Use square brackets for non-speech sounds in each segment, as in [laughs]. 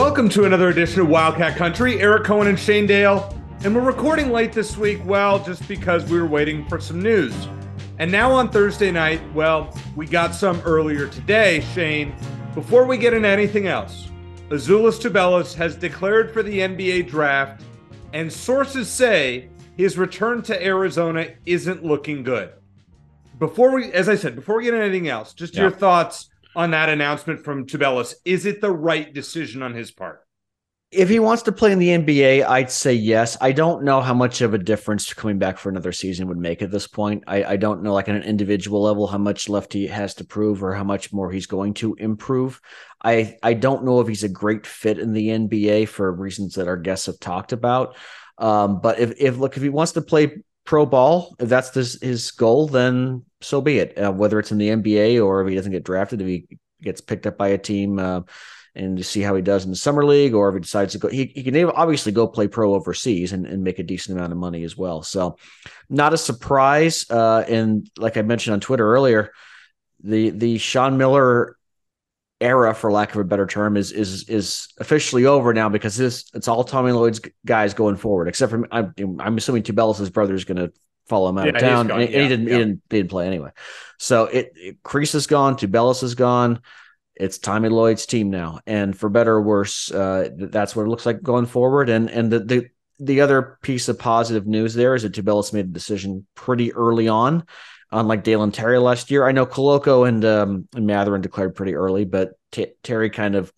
Welcome to another edition of Wildcat Country. Eric Cohen and Shane Dale. And we're recording late this week, well, just because we were waiting for some news. And now on Thursday night, well, we got some earlier today, Shane. Before we get into anything else, Azuolas Tubelis has declared for the NBA draft, and sources say his return to Arizona isn't looking good. Before we, as I said, before we get into anything else, just your thoughts on that announcement from Tubelis. Is it the right decision on his part? If he wants to play in the NBA, I'd say yes. I don't know how much of a difference coming back for another season would make at this point. I, I don't know, like on an individual level, how much left he has to prove or how much more he's going to improve. I I don't know if he's a great fit in the NBA for reasons that our guests have talked about. Um, but if if look if he wants to play pro ball, if that's his, his goal, then so be it. Uh, whether it's in the NBA or if he doesn't get drafted, if he gets picked up by a team. Uh, and to see how he does in the summer league, or if he decides to go, he, he can obviously go play pro overseas and, and make a decent amount of money as well. So, not a surprise. Uh, and like I mentioned on Twitter earlier, the the Sean Miller era, for lack of a better term, is is is officially over now because this it's all Tommy Lloyd's guys going forward. Except for I'm I'm assuming Tubelis' brother is going to follow him out Yeah, of town, gone. and, and he didn't yeah. he didn't he didn't play anyway. So it, it Kriisa is gone, Tubelis is gone it's Tommy Lloyd's team now, and for better or worse, uh, that's what it looks like going forward. And and the the the other piece of positive news there is that Tubelis made a decision pretty early on, unlike Dalen Terry last year. I know Koloko and um, and Mathurin declared pretty early, but T- Terry kind of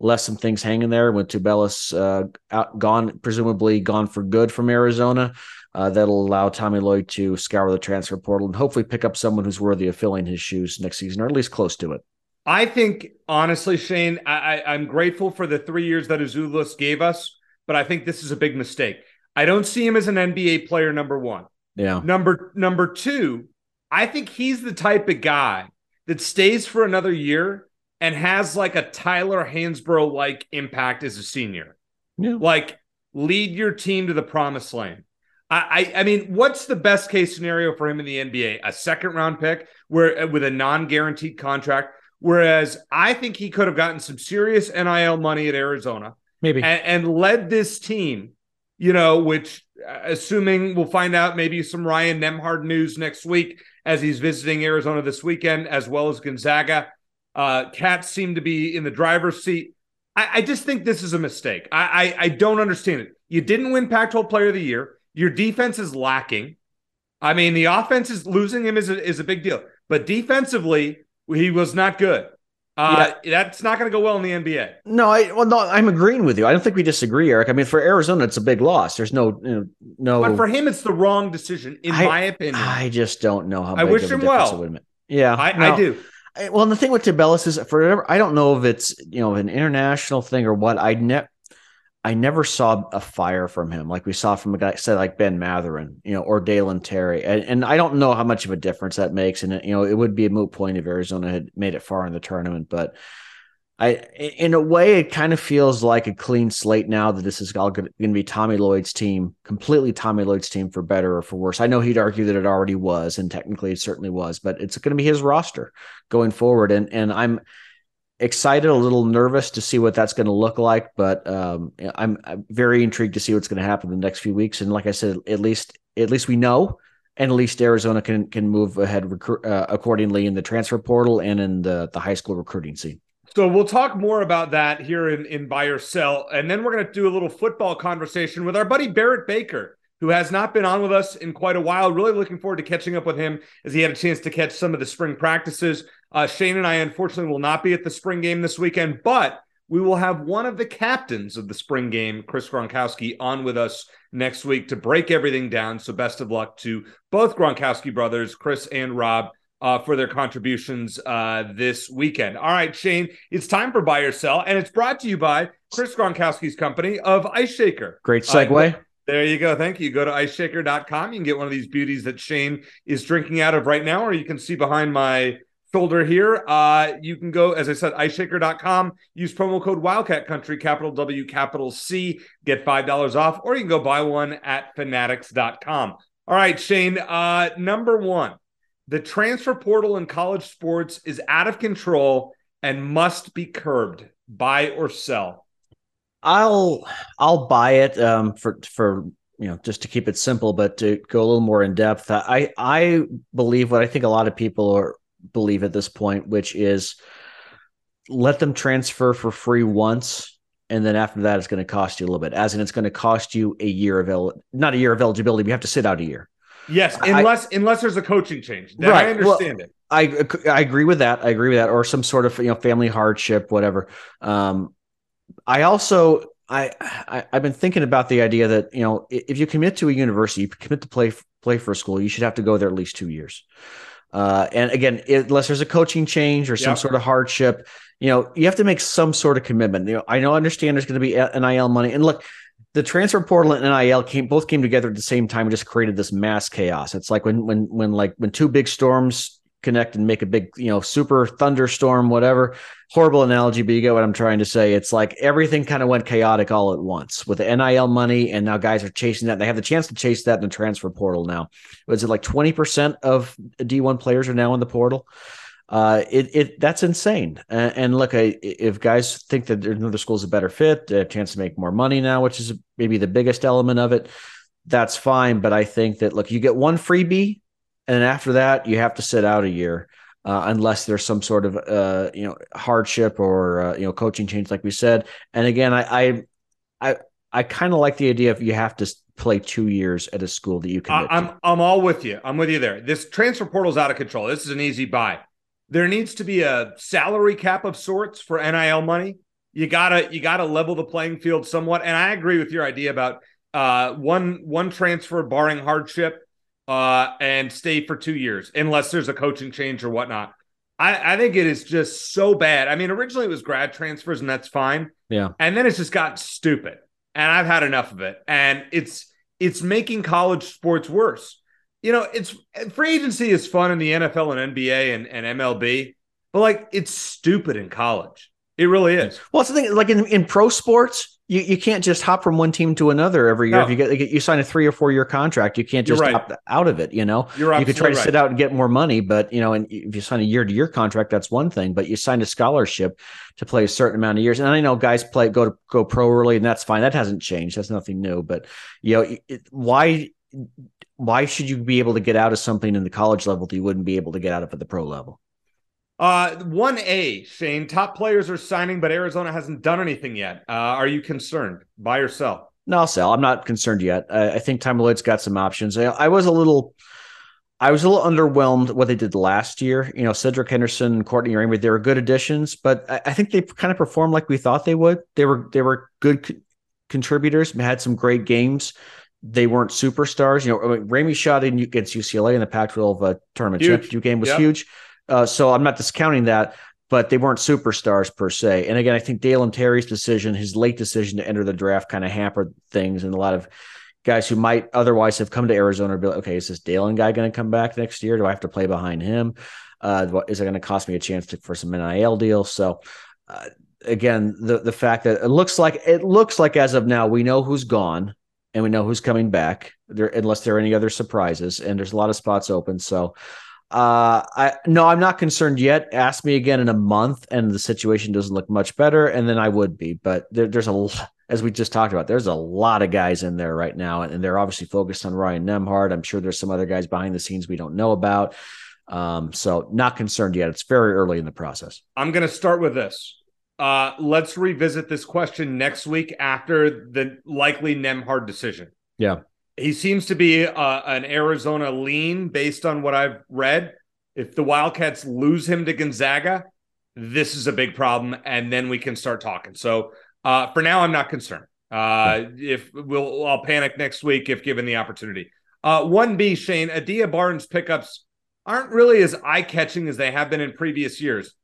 left some things hanging there with Tubelis uh, out, gone, presumably gone for good from Arizona. Uh, that'll allow Tommy Lloyd to scour the transfer portal and hopefully pick up someone who's worthy of filling his shoes next season, or at least close to it. I think honestly, Shane, I, I, I'm grateful for the three years that Azuolas gave us, but I think this is a big mistake. I don't see him as an NBA player. Number one. Yeah. Number number two, I think he's the type of guy that stays for another year and has like a Tyler Hansbrough like impact as a senior. Yeah. Like lead your team to the promised land. I, I I mean, what's the best case scenario for him in the NBA? A second round pick where with a non guaranteed contract. Whereas I think he could have gotten some serious NIL money at Arizona Maybe. and, and led this team, you know, which uh, assuming we'll find out maybe some Ryan Nembhard news next week as he's visiting Arizona this weekend, as well as Gonzaga. Uh, Cats seem to be in the driver's seat. I, I just think this is a mistake. I, I I don't understand it. You didn't win Pac-12 Player of the Year. Your defense is lacking. I mean, the offense is losing him is a, is a big deal, but defensively he was not good. Uh, That's not going to go well in the NBA. No, I well, no, I'm agreeing with you. I don't think we disagree, Eric. I mean, for Arizona, it's a big loss. There's no, you know, no. But for him, it's the wrong decision, in I- my opinion. I just don't know how. I wish him well. it would make. Yeah, I, no. I do. I- Well, and the thing with Tubelis is for I don't know if it's you know an international thing or what. I never, I never saw a fire from him like we saw from a guy said like Ben Mathurin, you know, or Dalen Terry, and, and I don't know how much of a difference that makes. And it, you know, it would be a moot point if Arizona had made it far in the tournament, but. I, in a way, it kind of feels like a clean slate now that this is all going to be Tommy Lloyd's team, completely Tommy Lloyd's team for better or for worse. I know he'd argue that it already was, and technically it certainly was, but it's going to be his roster going forward. And and I'm excited, a little nervous to see what that's going to look like, but um, I'm, I'm very intrigued to see what's going to happen in the next few weeks. And like I said, at least at least we know, and at least Arizona can can move ahead recruit, uh, accordingly in the transfer portal and in the the high school recruiting scene. So we'll talk more about that here in, in Buy or Sell. And then we're going to do a little football conversation with our buddy Barrett Baker, who has not been on with us in quite a while. Really looking forward to catching up with him as he had a chance to catch some of the spring practices. Uh, Shane and I, unfortunately, will not be at the spring game this weekend, but we will have one of the captains of the spring game, Chris Gronkowski, on with us next week to break everything down. So best of luck to both Gronkowski brothers, Chris and Rob, uh, for their contributions uh, this weekend. All right, Shane, it's time for buy or sell, and it's brought to you by Chris Gronkowski's company of Ice Shaker. Great segue. Uh, there you go. Thank you. Go to iceshaker.com. You can get one of these beauties that Shane is drinking out of right now, or you can see behind my shoulder here. Uh, you can go, as I said, iceshaker.com, use promo code Wildcat Country, capital W, capital C, get $5 off, or you can go buy one at fanatics.com. All right, Shane, uh, number one, the transfer portal in college sports is out of control and must be curbed. Buy or sell. I'll I'll buy it um, for for you know just to keep it simple, but to go a little more in depth. I I believe what I think a lot of people are believe at this point, which is let them transfer for free once, and then after that, it's going to cost you a little bit. As in, it's going to cost you a year of el- not a year of eligibility. But you have to sit out a year. Yes, unless I, unless there's a coaching change. Then right. I understand well, it. I I agree with that. I agree with that, or some sort of you know family hardship, whatever. Um, I also I, I have been thinking about the idea that you know if you commit to a university, you commit to play play for a school, you should have to go there at least two years. Uh, and again, unless there's a coaching change or some yep. sort of hardship, you know, you have to make some sort of commitment. You know, I know, I understand there's going to be NIL money, and look, the transfer portal and NIL came both came together at the same time and just created this mass chaos. It's like when when when like when two big storms connect and make a big, you know, super thunderstorm, whatever. Horrible analogy, but you get what I'm trying to say. It's like everything kind of went chaotic all at once with the NIL money, and now guys are chasing that. They have the chance to chase that in the transfer portal now. Was it like 20% of D1 players are now in the portal? Uh, it it that's insane. And, and look, I, if guys think that another school is a better fit, a chance to make more money now, which is maybe the biggest element of it, that's fine. But I think that look, you get one freebie and after that you have to sit out a year uh, unless there's some sort of uh, you know hardship or uh, you know coaching change, like we said. And again, I I I, I kind of like the idea of you have to play two years at a school that you can. I'm to. I'm all with you. I'm with you there. This transfer portal is out of control. This is an easy buy. There needs to be a salary cap of sorts for NIL money. You gotta you gotta level the playing field somewhat. And I agree with your idea about uh, one one transfer barring hardship uh, and stay for two years unless there's a coaching change or whatnot. I, I think it is just so bad. I mean, originally it was grad transfers, and that's fine. Yeah. And then it's just got stupid. And I've had enough of it. And it's it's making college sports worse. You know, it's free agency is fun in the NFL and NBA and, and MLB, but like it's stupid in college. It really is. Well, it's the thing, like in, in pro sports, you, you can't just hop from one team to another every year. No. If you get you sign a three or four year contract, you can't just right. hop out of it. You know, You're you could try to right. sit out and get more money, but you know, and if you sign a year to year contract, that's one thing. But you signed a scholarship to play a certain amount of years, and I know guys play go to go pro early, and that's fine. That hasn't changed. That's nothing new. But you know, it, why why should you be able to get out of something in the college level that you wouldn't be able to get out of at the pro level? Uh, one A, Shane. Top players are signing, but Arizona hasn't done anything yet. Uh, are you concerned? Buy or sell? No, I'll sell. I'm not concerned yet. I, I think Tom Lloyd's got some options. I, I, was a little, I was a little underwhelmed what they did last year. You know, Cedric Henderson, Courtney Ramey, they were good additions, but I, I, think they kind of performed like we thought they would. They were they were good co- contributors. Had some great games. They weren't superstars. You know, I mean, Ramey shot in against UCLA in the Pac-12 uh, tournament huge. championship game was yep. huge. Uh, so I'm not discounting that, but they weren't superstars per se. And again, I think Dalen Terry's decision, his late decision to enter the draft, kind of hampered things, and a lot of guys who might otherwise have come to Arizona be like, okay, is this Dalen guy going to come back next year? Do I have to play behind him? Uh, is it going to cost me a chance to, for some NIL deals? So. Uh, again, the the fact that it looks like it looks like as of now we know who's gone and we know who's coming back there unless there are any other surprises and there's a lot of spots open so uh, I no, I'm not concerned yet. Ask me again in a month, and the situation doesn't look much better, and then I would be. But there, there's a, as we just talked about, there's a lot of guys in there right now, and, and they're obviously focused on Ryan Nembhard. I'm sure there's some other guys behind the scenes we don't know about. Um, so not concerned yet. It's very early in the process. I'm going to start with this. Uh, let's revisit this question next week after the likely Nembhard decision. Yeah he seems to be uh, an Arizona lean based on what I've read. If the Wildcats lose him to Gonzaga, this is a big problem, and then we can start talking. So uh, for now, I'm not concerned. Uh, if we'll, I'll panic next week if given the opportunity. Uh, one B, Shane Adia Barnes pickups aren't really as eye catching as they have been in previous years.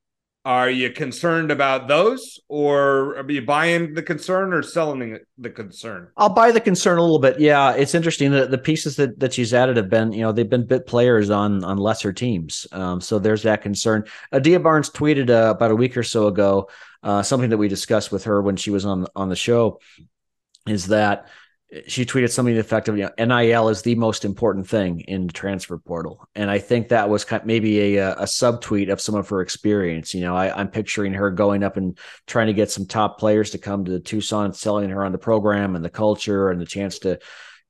Are you concerned about those, or are you buying the concern or selling the concern? I'll buy the concern a little bit. Yeah, it's interesting that the pieces that, that she's added have been, you know, they've been bit players on on lesser teams. Um, so there's that concern. Adia Barnes tweeted uh, about a week or so ago uh, something that we discussed with her when she was on on the show is that she tweeted something effective. You know, NIL is the most important thing in the transfer portal, and I think that was kind of maybe a a subtweet of some of her experience. You know, I, am picturing her going up and trying to get some top players to come to Tucson, selling her on the program and the culture and the chance to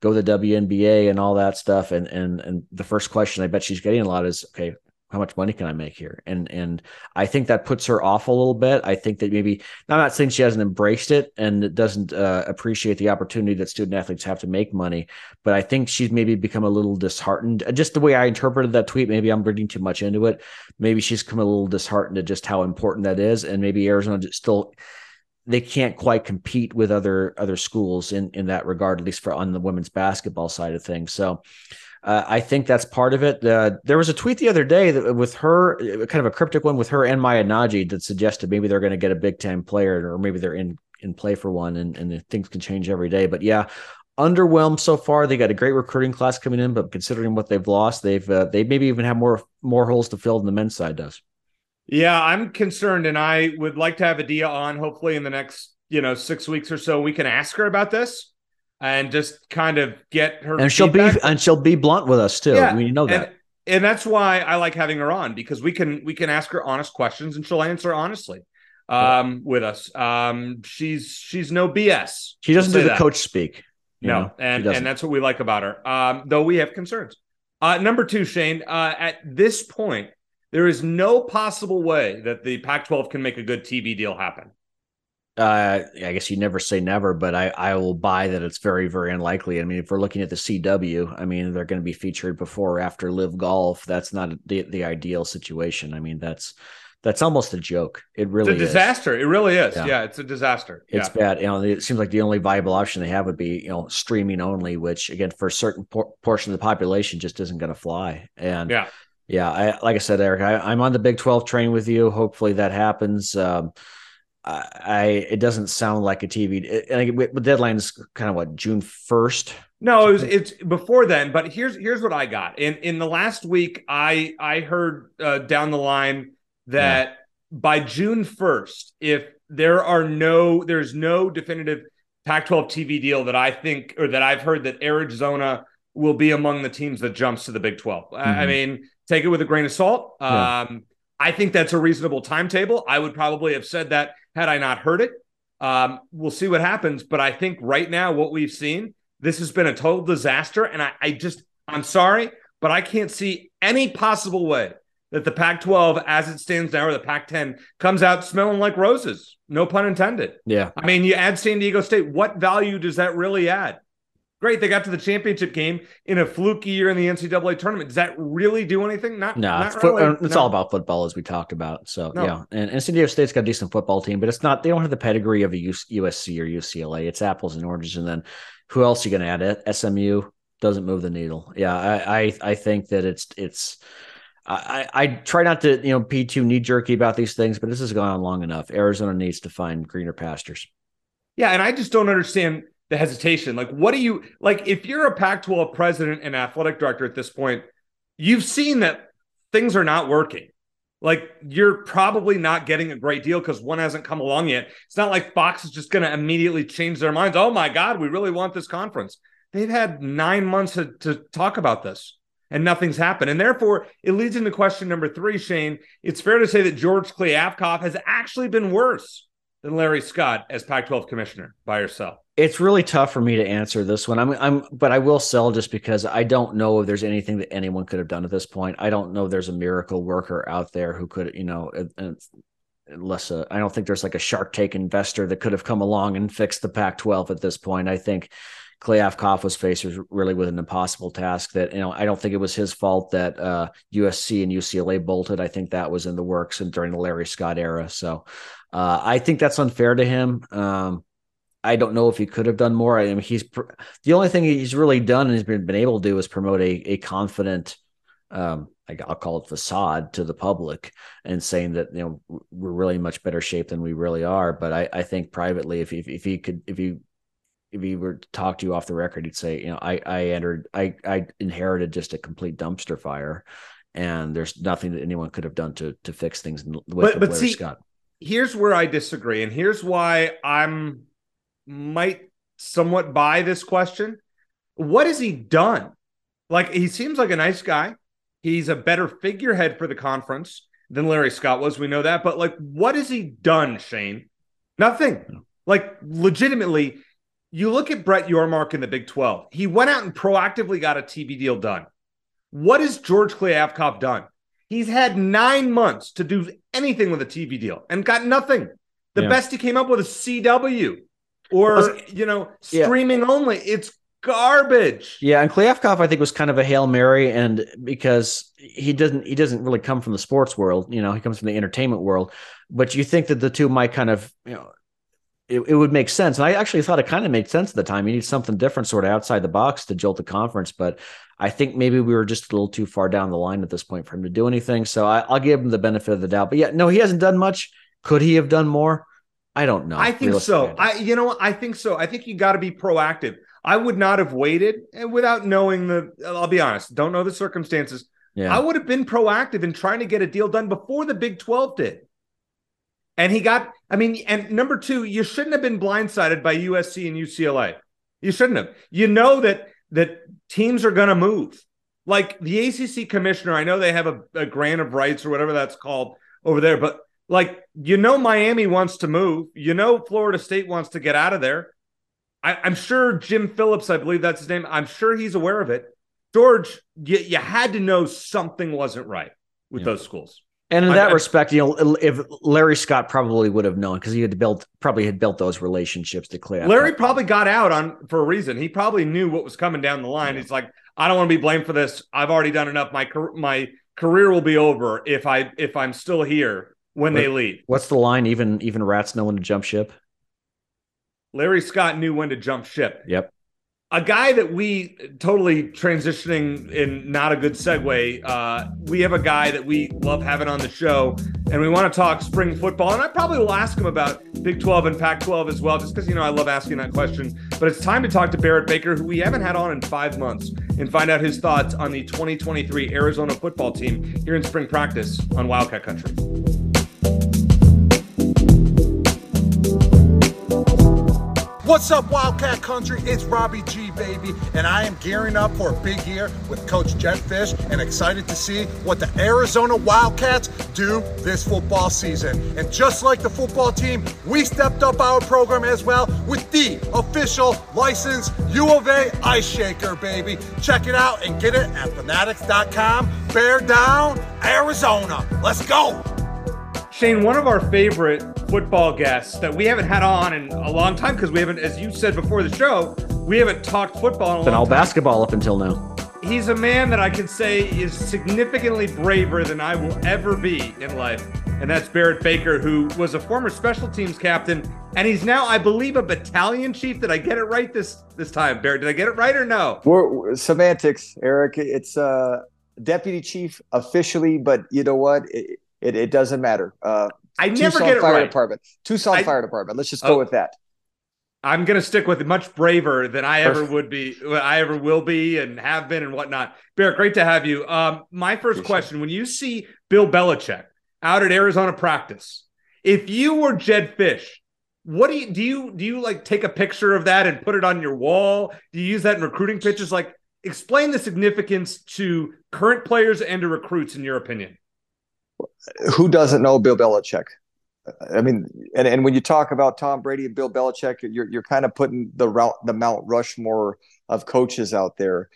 go to the WNBA and all that stuff. And and and the first question I bet she's getting a lot is, okay, how much money can I make here? And and I think that puts her off a little bit. I think that maybe I'm not saying she hasn't embraced it and doesn't uh, appreciate the opportunity that student athletes have to make money, but I think she's maybe become a little disheartened. Just the way I interpreted that tweet, maybe I'm reading too much into it. Maybe she's come a little disheartened at just how important that is, and maybe Arizona still they can't quite compete with other other schools in in that regard, at least for on the women's basketball side of things. So uh, I think that's part of it. Uh, there was a tweet the other day that with her, kind of a cryptic one with her and Maya Nnaji that suggested maybe they're going to get a big time player or maybe they're in in play for one, and, and things can change every day. But yeah, underwhelmed so far. They got a great recruiting class coming in, but considering what they've lost, they've uh, they maybe even have more more holes to fill than the men's side does. Yeah, I'm concerned, and I would like to have Adia on. Hopefully, in the next you know six weeks or so, we can ask her about this and just kind of get her. And she'll be and she'll be blunt with us too. Yeah, you know that. And, and that's why I like having her on because we can we can ask her honest questions and she'll answer honestly um, with us. Um, she's she's no BS. She doesn't do the that. coach speak. No, know? and and that's what we like about her. Um, though we have concerns. Uh, number two, Shane. Uh, at this point, there is no possible way that the Pac-12 can make a good TV deal happen uh, I guess you never say never, but I, I will buy that it's very, very unlikely. I mean, if we're looking at the CW, I mean, they're going to be featured before or after live Golf. That's not the, the ideal situation. I mean, that's that's almost a joke. It really it's a disaster. Is. It really is. Yeah. yeah. it's a disaster. It's yeah. bad. You know, it seems like the only viable option they have would be, you know, streaming only, which again, for a certain por- portion of the population just isn't going to fly. And yeah, yeah, I, like I said, Eric, I, am on the Big 12 train with you. Hopefully that happens. Um, I it doesn't sound like a TV. And the deadline is kind of what June first. No, it was, it's before then. But here's here's what I got in in the last week. I I heard uh, down the line that yeah. by June first, if there are no there's no definitive Pac-12 TV deal that I think or that I've heard that Arizona will be among the teams that jumps to the Big 12. Mm-hmm. I mean, take it with a grain of salt. Yeah. Um, I think that's a reasonable timetable. I would probably have said that had I not heard it. Um, we'll see what happens. But I think right now, what we've seen, this has been a total disaster. And I, I just, I'm sorry, but I can't see any possible way that the Pac 12, as it stands now, or the Pac 10 comes out smelling like roses. No pun intended. Yeah. I mean, you add San Diego State. What value does that really add? Great, they got to the championship game in a fluky year in the NCAA tournament. Does that really do anything? Not, no. Not it's, really. It's no. all about football, as we talked about. So no. yeah, and, and San Diego State's got a decent football team, but it's not. They don't have the pedigree of a USC or UCLA. It's apples and oranges, and then who else are you going to add? SMU doesn't move the needle. Yeah, I, I, I think that it's it's. I, I try not to you know be too knee jerky about these things, but this has gone on long enough. Arizona needs to find greener pastures. Yeah, and I just don't understand the hesitation. Like, what do you like? If you're a Pac 12 president and athletic director at this point, you've seen that things are not working. Like, you're probably not getting a great deal because one hasn't come along yet. It's not like Fox is just going to immediately change their minds. Oh my God, we really want this conference. They've had nine months to, to talk about this and nothing's happened. And therefore, it leads into question number three, Shane. It's fair to say that George Kliavkoff has actually been worse than Larry Scott as Pac 12 commissioner by yourself it's really tough for me to answer this one. I'm, I'm, but I will sell just because I don't know if there's anything that anyone could have done at this point. I don't know there's a miracle worker out there who could, you know, unless uh, I don't think there's like a Shark Tank investor that could have come along and fixed the Pac-12 at this point. I think Kliavkoff was faced really with an impossible task. That you know, I don't think it was his fault that uh, USC and UCLA bolted. I think that was in the works and during the Larry Scott era. So uh, I think that's unfair to him. Um, I don't know if he could have done more. I mean, he's the only thing he's really done and he's been, been able to do is promote a, a confident um, I'll call it facade to the public and saying that you know we're really in much better shape than we really are. But I, I think privately, if, if if he could, if he if he were to talk to you off the record, he'd say, you know, I I entered, I I inherited just a complete dumpster fire, and there's nothing that anyone could have done to to fix things. With but but see, Scott. Here's where I disagree, and here's why I'm might somewhat buy this question. What has he done? Like he seems like a nice guy. He's a better figurehead for the conference than Larry Scott was. We know that. But like, what has he done, Shane? Nothing. Like, legitimately, you look at Brett Yormark in the Big 12. He went out and proactively got a TV deal done. What has George Kliavkoff done? He's had nine months to do anything with a TV deal and got nothing. The yeah. best he came up with is CW or, you know, streaming yeah. only. It's garbage. Yeah, and Kliavkoff I think was kind of a hail mary, and because he doesn't he doesn't really come from the sports world, you know, he comes from the entertainment world. But you think that the two might kind of you know. It, it would make sense. And I actually thought it kind of made sense at the time. You need something different, sort of outside the box to jolt the conference. But I think maybe we were just a little too far down the line at this point for him to do anything. So I, will give him the benefit of the doubt. But yeah, no, he hasn't done much. Could he have done more? I don't know. I think so. I you know I think so. I think you got to be proactive. I would not have waited and without knowing the, I'll be honest, don't know the circumstances. Yeah. I would have been proactive in trying to get a deal done before the Big 12 did. And he got, I mean, and number two, you shouldn't have been blindsided by USC and UCLA. You shouldn't have. You know that that teams are going to move. Like the ACC commissioner, I know they have a, a grant of rights or whatever that's called over there, but like you know, Miami wants to move. You know, Florida State wants to get out of there. I, am sure Jim Phillips, I believe that's his name. I'm sure he's aware of it. George, you, you had to know something wasn't right with yeah. those schools. And in that I, respect, you know, if Larry Scott probably would have known because he had built probably had built those relationships to clear. Larry probably got out on for a reason. He probably knew what was coming down the line. Yeah. He's like, I don't want to be blamed for this. I've already done enough. My my career will be over if I if I'm still here when they leave. What's the line? Even even rats know when to jump ship. Larry Scott knew when to jump ship. Yep. A guy that we totally transitioning in not a good segue. Uh, we have a guy that we love having on the show, and we want to talk spring football. And I probably will ask him about Big 12 and Pac 12 as well, just because, you know, I love asking that question. But it's time to talk to Barrett Baker, who we haven't had on in five months, and find out his thoughts on the 2023 Arizona football team here in spring practice on Wildcat Country. What's up, Wildcat Country? It's Robbie G, baby, and I am gearing up for a big year with Coach Jedd Fisch and excited to see what the Arizona Wildcats do this football season. And just like the football team, we stepped up our program as well with the official licensed U of A Ice Shaker, baby. Check it out and get it at fanatics.com. Bear down, Arizona. Let's go. Shane, one of our favorite football guests that we haven't had on in a long time because we haven't, as you said before the show, we haven't talked football in a Been all time. basketball up until now. He's a man that I can say is significantly braver than I will ever be in life. And that's Barrett Baker, who was a former special teams captain, and he's now, I believe, a battalion chief. Did I get it right this this time, Barrett? Did I get it right or no? We're, semantics, Eric. It's uh, deputy chief officially, but you know what? It, it, it doesn't matter. Uh, I never get it Fire right. Department. Tucson I, Fire Department. Let's just go oh, with that. I'm gonna stick with it. Much braver than I ever would be, I ever will be, and have been, and whatnot. Barrett, great to have you. Um, my first Appreciate question: it. When you see Bill Belichick out at Arizona practice, if you were Jedd Fisch, what do you do? You do you like take a picture of that and put it on your wall? Do you use that in recruiting pitches? Like, explain the significance to current players and to recruits, in your opinion who doesn't know Bill Belichick? I mean, and, and when you talk about Tom Brady and Bill Belichick, you're you're kind of putting the route the Mount Rushmore of coaches out there.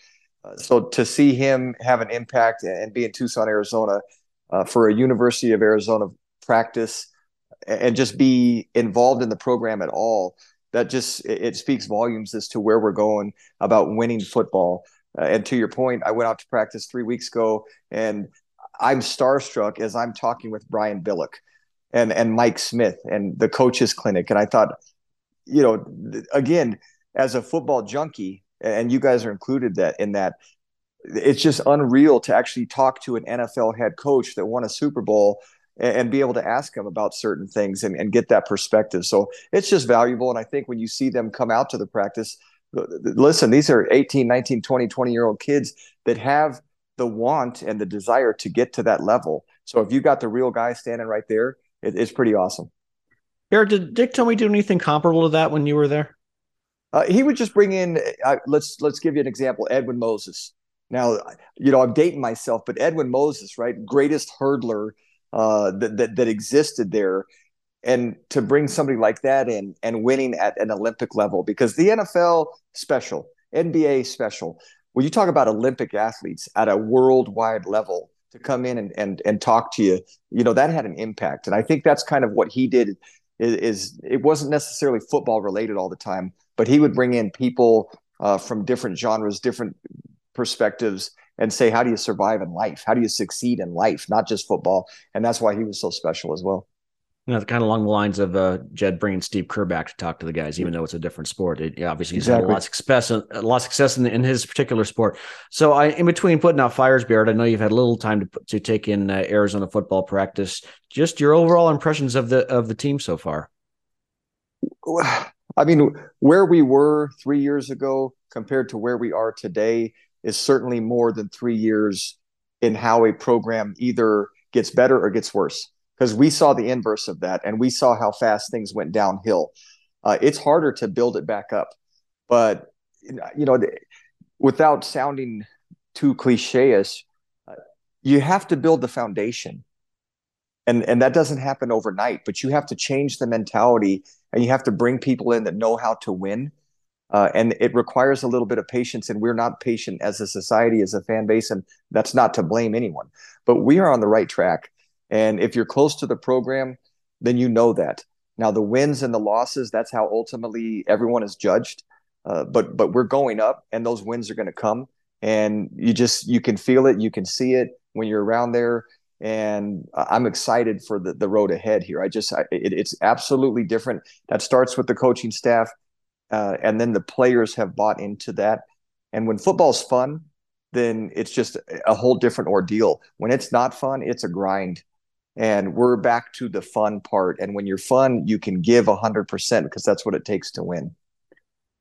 Uh, so to see him have an impact and be in Tucson, Arizona, uh, for a University of Arizona practice, and just be involved in the program at all, that just it, speaks volumes as to where we're going about winning football. Uh, and to your point, I went out to practice three weeks ago, and I'm starstruck as I'm talking with Brian Billick and and Mike Smith and the coaches clinic and I thought you know again as a football junkie and you guys are included that in that it's just unreal to actually talk to an NFL head coach that won a Super Bowl and, and be able to ask them about certain things and, and get that perspective. So it's just valuable. And I think when you see them come out to the practice, listen, these are 18, 19, 20, 20 year old kids that have the want and the desire to get to that level. So if you got the real guy standing right there, it, it's pretty awesome. Eric, did Dick Tomey do anything comparable to that when you were there? Uh, he would just bring in. Uh, let's let's give you an example. Edwin Moses. Now, you know, I'm dating myself, but Edwin Moses, right, greatest hurdler uh, that, that that existed there, and to bring somebody like that in and winning at an Olympic level because the NFL special, NBA special. When you talk about Olympic athletes at a worldwide level, to come in and, and and talk to you you know that had an impact. And i think that's kind of what he did is, is it wasn't necessarily football related all the time but he would bring in people uh, from different genres different perspectives and say how do you survive in life? How do you succeed in life? Not just football. And that's why he was so special as well you know, kind of along the lines of uh, Jedd bringing Steve Kerr back to talk to the guys, even though it's a different sport. It, obviously, he's exactly. had a lot of success, a lot of success in, in, his particular sport. So, I, in between putting out fires, Barrett, I know you've had a little time to to take in uh, Arizona football practice. Just your overall impressions of the of the team so far. [sighs] I mean, where we were three years ago compared to where we are today is certainly more than three years in how a program either gets better or gets worse because we saw the inverse of that and we saw how fast things went downhill. Uh, it's harder to build it back up, but you know, without sounding too cliche-ish, uh, you have to build the foundation, and and that doesn't happen overnight. But you have to change the mentality, and you have to bring people in that know how to win. Uh, and it requires a little bit of patience, and we're not patient as a society, as a fan base, and that's not to blame anyone. But we are on the right track and if you're close to the program, then you know that. Now the wins and the losses, that's how ultimately everyone is judged. Uh, but but we're going up, and those wins are going to come, and you just you can feel it, you can see it when you're around there. And I'm excited for the, the road ahead here. I just I, it, it's absolutely different. That starts with the coaching staff, uh, and then the players have bought into that. And when football's fun, then it's just a whole different ordeal. When it's not fun, it's a grind and we're back to the fun part. And when you're fun you can give 100% because that's what it takes to win.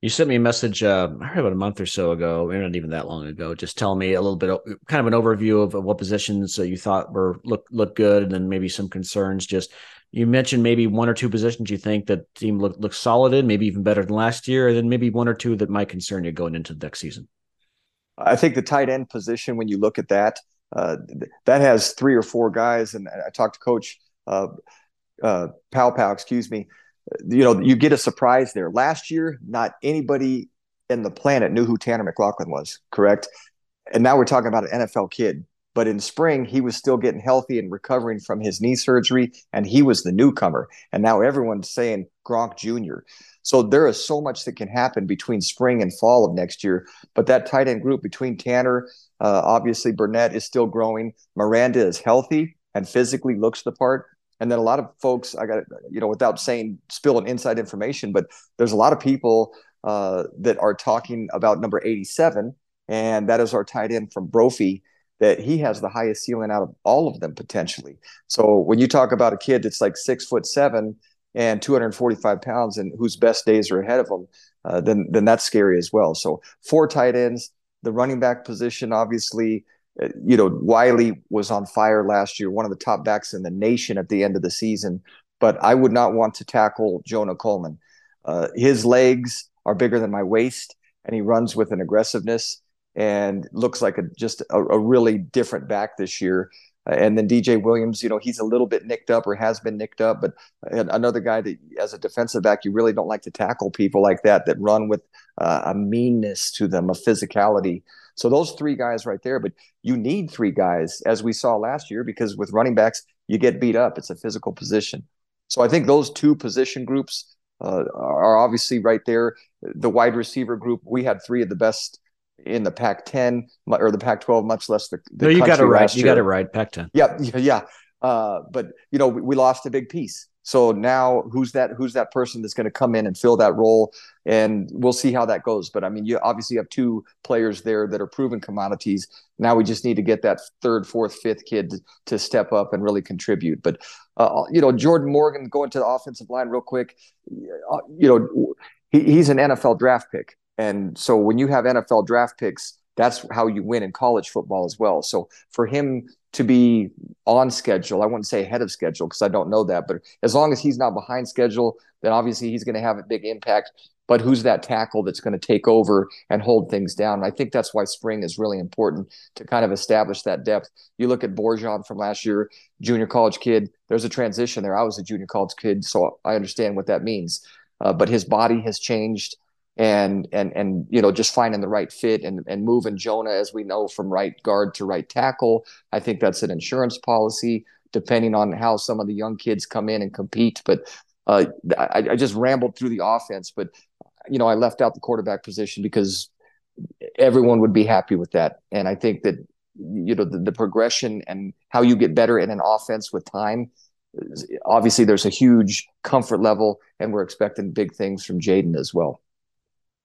You sent me a message uh, I heard about a month or so ago maybe not even that long ago just telling me a little bit of, kind of an overview of, of what positions uh, you thought were look look good and then maybe some concerns. Just you mentioned maybe one or two positions you think that team look looks solid in maybe even better than last year and then maybe one or two that might concern you going into the next season. I think the tight end position, when you look at that, uh, that has three or four guys. And I talked to Coach uh, uh, Pow excuse me. You know, you get a surprise there. Last year, not anybody in the planet knew who Tanner McLachlan was, correct? And now we're talking about an NFL kid. But in spring, he was still getting healthy and recovering from his knee surgery, and he was the newcomer. And now everyone's saying Gronk Jr. So there is so much that can happen between spring and fall of next year. But that tight end group between Tanner, uh, obviously Burnett is still growing. Miranda is healthy and physically looks the part. And then a lot of folks, I got you know, without saying spilling inside information, but there's a lot of people uh, that are talking about number 87, and that is our tight end from Brophy that he has the highest ceiling out of all of them potentially. So when you talk about a kid that's like six foot seven and 245 pounds and whose best days are ahead of him, uh, then then that's scary as well. So four tight ends, the running back position, obviously, uh, you know, Wiley was on fire last year, one of the top backs in the nation at the end of the season. But I would not want to tackle Jonah Coleman. Uh, his legs are bigger than my waist, and he runs with an aggressiveness and looks like a just a, a really different back this year. And then DJ Williams, you know, he's a little bit nicked up or has been nicked up, but another guy that, as a defensive back, you really don't like to tackle people like that that run with uh, a meanness to them, a physicality. So those three guys right there, but you need three guys, as we saw last year, because with running backs, you get beat up. It's a physical position. So I think those two position groups uh, are obviously right there. The wide receiver group, we had three of the best in the Pac-10 or the Pac-12, much less the. the no, you got it right. You got it right. Pac-10. Yeah, [laughs] yeah, yeah. Uh, but you know, we, we, lost a big piece, So now who's that who's that person that's going to come in and fill that role and we'll see how that goes. But I mean, you obviously have two players there that are proven commodities. Now we just need to get that third, fourth, fifth kid to, to step up and really contribute. But uh, you know, Jordan Morgan going to the offensive line real quick. Uh, you know, he, he's an NFL draft pick, and so when you have NFL draft picks, that's how you win in college football as well. So for him to be on schedule. I wouldn't say ahead of schedule because I don't know that, but as long as he's not behind schedule, then obviously he's going to have a big impact. But who's that tackle that's going to take over and hold things down? And I think that's why spring is really important to kind of establish that depth. You look at Borjan from last year, junior college kid. There's a transition there. I was a junior college kid, so I understand what that means. Uh, but his body has changed and and and you know just finding the right fit and and moving Jonah as we know from right guard to right tackle. I think that's an insurance policy depending on how some of the young kids come in and compete. But uh, I, I just rambled through the offense, but you know I left out the quarterback position because everyone would be happy with that, and I think that you know the, the progression and how you get better in an offense with time obviously there's a huge comfort level and we're expecting big things from Jayden as well.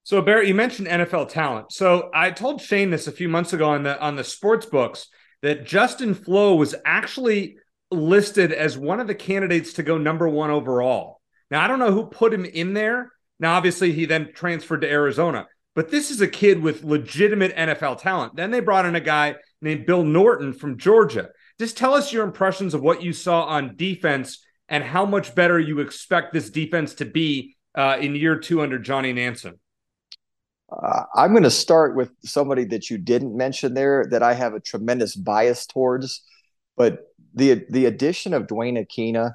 So Barrett, you mentioned NFL talent. So I told Shane this a few months ago on the on the sports books that Justin Flowe was actually listed as one of the candidates to go number one overall. Now I don't know who put him in there. Now obviously he then transferred to Arizona, but this is a kid with legitimate NFL talent. Then they brought in a guy named Bill Norton from Georgia. Just tell us your impressions of what you saw on defense and how much better you expect this defense to be uh, in year two under Johnny Nansen. Uh, I'm going to start with somebody that you didn't mention there that I have a tremendous bias towards, but the the addition of Duane Akina,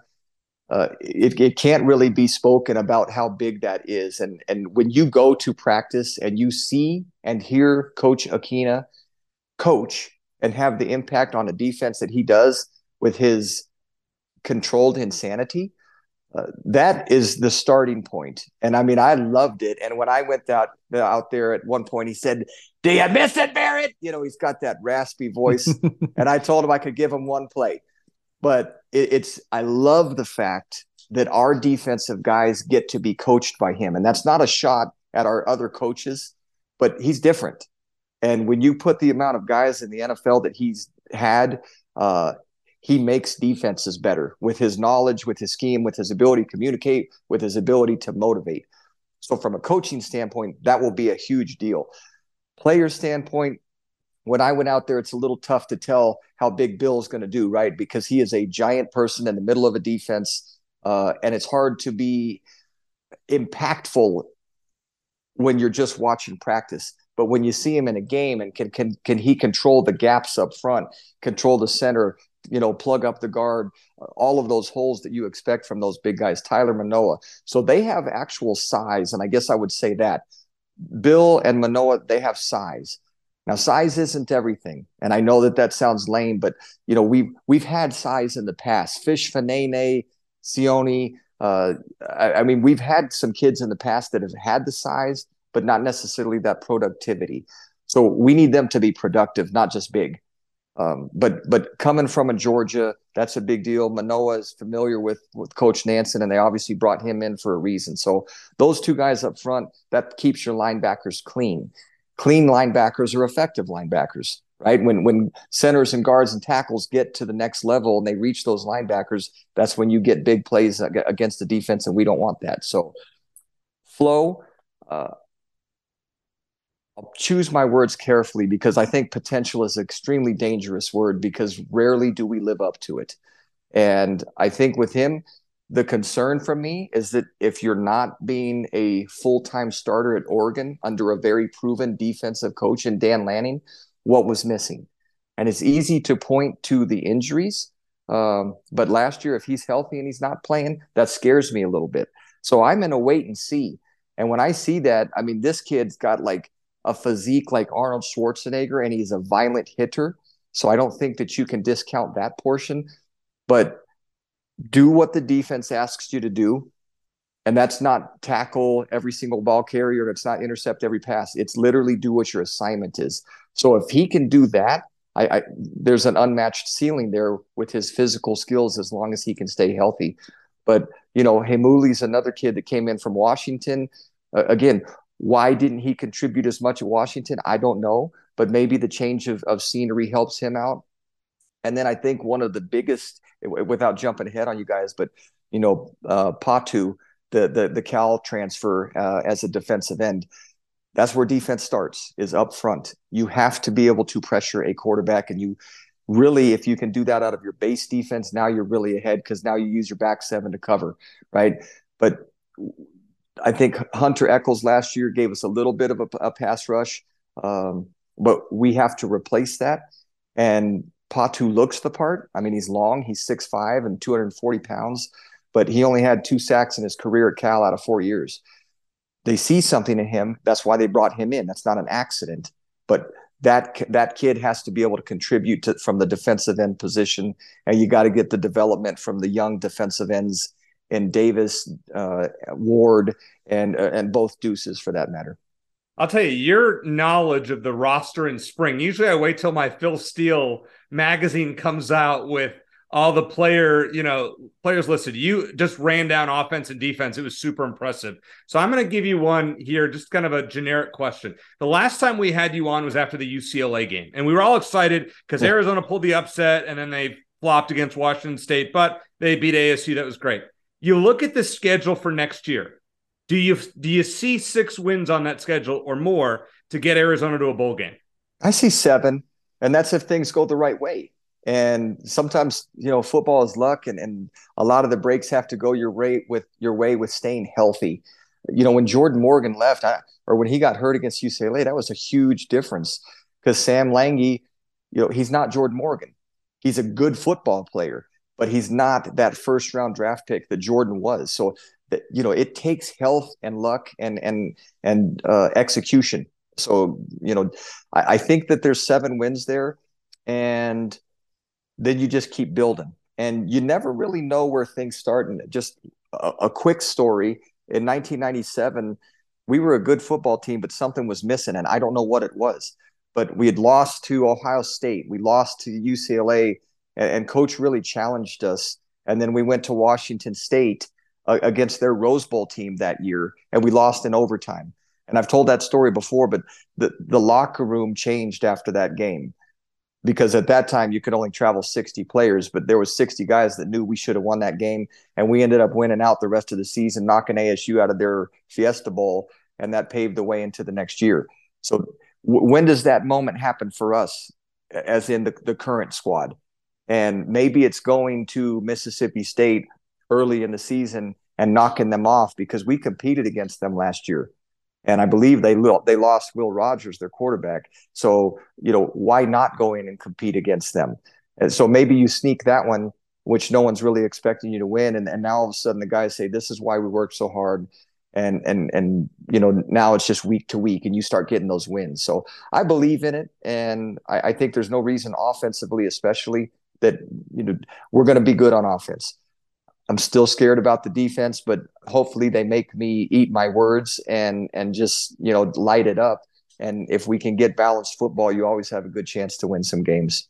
uh, it, it can't really be spoken about how big that is. And and when you go to practice and you see and hear Coach Akina coach and have the impact on a defense that he does with his controlled insanity, uh, that is the starting point. And I mean, I loved it. And when I went out out there at one point, he said, "Do you miss it, Barrett?" You know, he's got that raspy voice, [laughs] and I told him I could give him one play. But it, it's I love the fact that our defensive guys get to be coached by him, and that's not a shot at our other coaches, but he's different. And when you put the amount of guys in the NFL that he's had, uh, he makes defenses better with his knowledge, with his scheme, with his ability to communicate, with his ability to motivate. So, from a coaching standpoint, that will be a huge deal. Player standpoint, when I went out there, it's a little tough to tell how big Bill's going to do, right? Because he is a giant person in the middle of a defense, uh, and it's hard to be impactful when you're just watching practice. But when you see him in a game and can can can he control the gaps up front, control the center, you know, plug up the guard, all of those holes that you expect from those big guys, Tyler Manoa. So they have actual size. And I guess I would say that Bill and Manoa, they have size. Now, size isn't everything, and I know that that sounds lame, but you know we've we've had size in the past. Fish, Fanene, Sione. Uh, I, I mean, we've had some kids in the past that have had the size, but not necessarily that productivity. So we need them to be productive, not just big. Um, but but coming from a Georgia, that's a big deal. Manoa is familiar with with Coach Nansen, and they obviously brought him in for a reason. So those two guys up front, that keeps your linebackers clean. Clean linebackers are effective linebackers, right? When when centers and guards and tackles get to the next level and they reach those linebackers, that's when you get big plays against the defense, and we don't want that. So Flowe. Uh, choose my words carefully because I think potential is an extremely dangerous word because rarely do we live up to it. And I think with him, the concern from me is that if you're not being a full time starter at Oregon under a very proven defensive coach in Dan Lanning, what was missing? And it's easy to point to the injuries. Um, but last year, if he's healthy and he's not playing, that scares me a little bit. So I'm in a wait and see. And when I see that, I mean, this kid's got like a physique like Arnold Schwarzenegger and he's a violent hitter. So I don't think that you can discount that portion. But do what the defense asks you to do. And that's not tackle every single ball carrier. It's not intercept every pass. It's literally do what your assignment is. So if he can do that, I, I, there's an unmatched ceiling there with his physical skills as long as he can stay healthy. But you know, Heimuli's another kid that came in from Washington. Uh, again, why didn't he contribute as much at Washington? I don't know, but maybe the change of, of scenery helps him out. And then I think one of the biggest, without jumping ahead on you guys, but you know, uh, Patu, the the the Cal transfer uh, as a defensive end, that's where defense starts is up front. You have to be able to pressure a quarterback, and you really, if you can do that out of your base defense, now you're really ahead because now you use your back seven to cover, right? But I think Hunter Echols last year gave us a little bit of a, a pass rush, um, but we have to replace that. And Patu looks the part. I mean, he's long, he's 6'5 and 240 pounds, but he only had two sacks in his career at Cal out of four years. They see something in him. That's why they brought him in. That's not an accident. But that that kid has to be able to contribute to, from the defensive end position, and you got to get the development from the young defensive ends in Davis, uh, Ward, and uh, and both Deuces for that matter. I'll tell you, your knowledge of the roster in spring. Usually, I wait till my Phil Steele magazine comes out with all the player, you know, players listed. You just ran down offense and defense. It was super impressive. So I'm going to give you one here, just kind of a generic question. The last time we had you on was after the UCLA game, and we were all excited because yeah. Arizona pulled the upset and then they flopped against Washington State, but they beat ASU. That was great. You look at the schedule for next year. Do you do you see six wins on that schedule or more to get Arizona to a bowl game? I see seven, and that's if things go the right way. And sometimes, you know, football is luck, and, and a lot of the breaks have to go your way with your way with staying healthy. You know, when Jordan Morgan left, I, or when he got hurt against UCLA, that was a huge difference because Sam Langi, you know, he's not Jordan Morgan. He's a good football player, but he's not that first round draft pick that Jordan was. So that you know, it takes health and luck and and and uh, execution. So you know, I, I think that there's seven wins there, and then you just keep building. And you never really know where things start. And just a, a, quick story in 1997 we were a good football team but something was missing and i don't know what it was. But we had lost to ohio state. We lost to ucla and, and coach really challenged us. And then we went to washington state uh, against their rose bowl team that year and we lost in overtime. And i've told that story before but the, the locker room changed after that game. Because at that time you could only travel 60 players but there was 60 guys that knew we should have won that game. And we ended up winning out the rest of the season knocking asu out of their fiesta bowl and that paved the way into the next year. So w- when does that moment happen for us as in the, the current squad and maybe it's going to mississippi state early in the season and knocking them off because we competed against them last year and I believe they they lost Will Rogers, their quarterback. So you know why not go in and compete against them? And so maybe you sneak that one, which no one's really expecting you to win, and, and now all of a sudden the guys say this is why we worked so hard, and and and you know now it's just week to week, and you start getting those wins. So I believe in it, and I, I think there's no reason offensively, especially that you know we're going to be good on offense. I'm still scared about the defense, but hopefully they make me eat my words and and just you know light it up. And if we can get balanced football, you always have a good chance to win some games.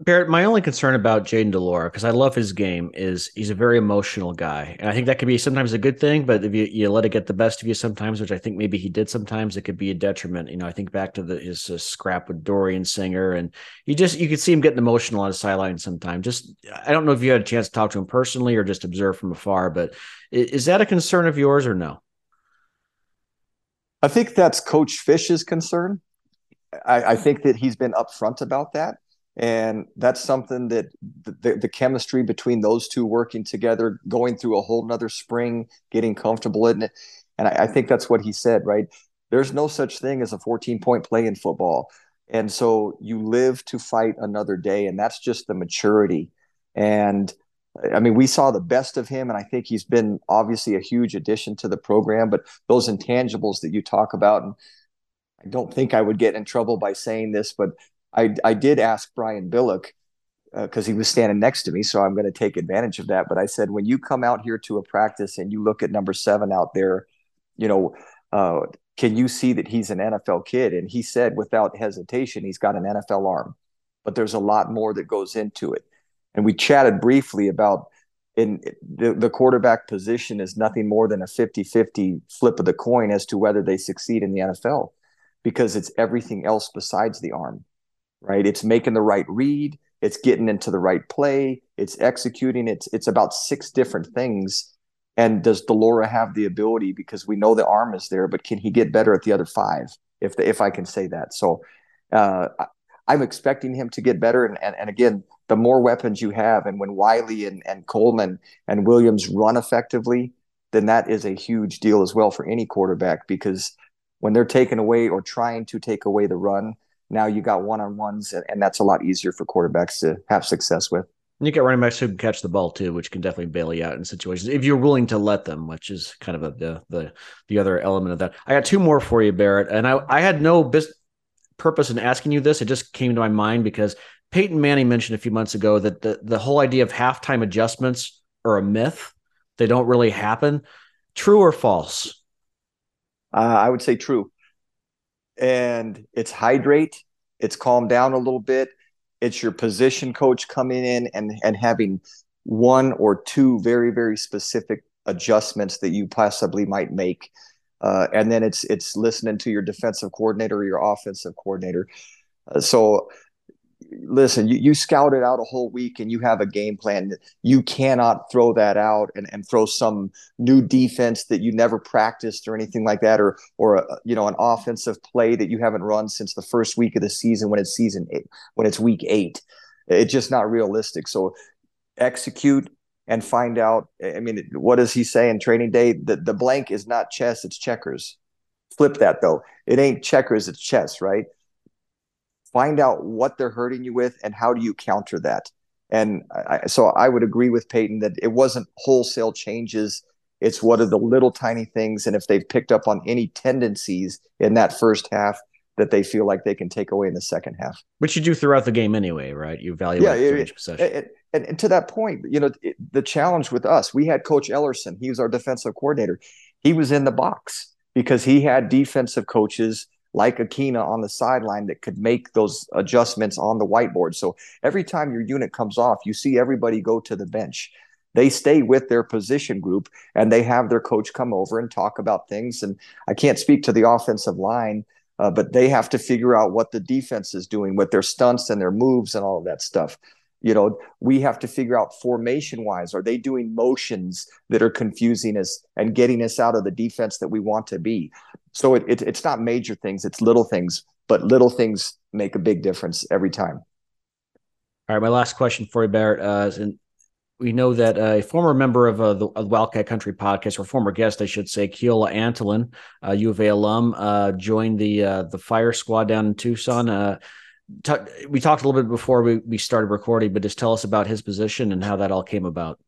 Barrett, my only concern about Jayden de Laura, because I love his game, is he's a very emotional guy. And I think that could be sometimes a good thing, but if you, you let it get the best of you sometimes, which I think maybe he did sometimes, it could be a detriment. You know, I think back to the, his uh, scrap with Dorian Singer, and you just, you could see him getting emotional on the sideline sometimes. Just, I don't know if you had a chance to talk to him personally or just observe from afar, but is, is that a concern of yours or no? I think that's Coach Fisch's concern. I, I think that he's been upfront about that and that's something that the, the, chemistry between those two working together going through a whole nother spring getting comfortable in it. And I, I, think that's what he said right? There's no such thing as a 14 point play in football. And so you live to fight another day and that's just the maturity. And i mean we saw the best of him and i think he's been obviously a huge addition to the program but those intangibles that you talk about and I don't think I would get in trouble by saying this, but I, I did ask Brian Billick because uh, he was standing next to me, so I'm going to take advantage of that. But I said, when you come out here to a practice and you look at number seven out there, you know, uh, can you see that he's an NFL kid? And he said, without hesitation, he's got an NFL arm, but there's a lot more that goes into it. And we chatted briefly about in the, the quarterback position is nothing more than a 50-50 flip of the coin as to whether they succeed in the NFL because it's everything else besides the arm right? It's making the right read. It's getting into the right play. It's executing. It's it's about six different things. And does de Laura have the ability? Because we know the arm is there but can he get better at the other five if the, if I can say that? So uh, I'm expecting him to get better. And, and and again the more weapons you have, and when Wiley and, and Coleman and Williams run effectively, then that is a huge deal as well for any quarterback. Because when they're taking away or trying to take away the run, now you got one on ones, and, and that's a lot easier for quarterbacks to have success with. And you get running backs who can catch the ball too, which can definitely bail you out in situations if you're willing to let them, which is kind of a, the the the other element of that. I got two more for you, Barrett, and I I had no bis- purpose in asking you this. It just came to my mind because Peyton Manning mentioned a few months ago that the, the whole idea of halftime adjustments are a myth. They don't really happen. True or false? Uh, I would say true. And it's hydrate, it's calm down a little bit. It's your position coach coming in and, and having one or two very, very specific adjustments that you possibly might make. Uh, and then it's it's listening to your defensive coordinator or your offensive coordinator. Uh, so listen, you, you scouted out a whole week and you have a game plan. You cannot throw that out and, and throw some new defense that you never practiced or anything like that, or or a, you know an offensive play that you haven't run since the first week of the season when it's season eight, when it's week eight. It's just not realistic. So execute and find out. I mean, what does he say in training day? The the blank is not chess, it's checkers. Flip that though. It ain't checkers, it's chess, right? Find out what they're hurting you with and how do you counter that. And I, so i would agree with peyton that it wasn't wholesale changes. It's what are the little tiny things. And if they've picked up on any tendencies in that first half that they feel like they can take away in the second half. Which you do throughout the game anyway right? You evaluate yeah, it, each possession. it, and, and, to that point you know it, the challenge with us we had coach ellerson. He was our defensive coordinator. He was in the box because he had defensive coaches like Akina on the sideline that could make those adjustments on the whiteboard. So every time your unit comes off, you see everybody go to the bench. They stay with their position group and they have their coach come over and talk about things. And I can't speak to the offensive line, uh, but they have to figure out what the defense is doing with their stunts and their moves and all of that stuff. You know, we have to figure out formation wise, are they doing motions that are confusing us and getting us out of the defense that we want to be? So it, it, it's not major things, it's little things, but little things make a big difference every time. All right, my last question for you, Barrett. Uh, and we know that uh, a former member of uh, the Wildcat Country podcast, or former guest, I should say, Keola Antolin, uh, U of A alum, uh, joined the uh, the fire squad down in Tucson. Uh, t- we talked a little bit before we, we started recording, but just tell us about his position and how that all came about.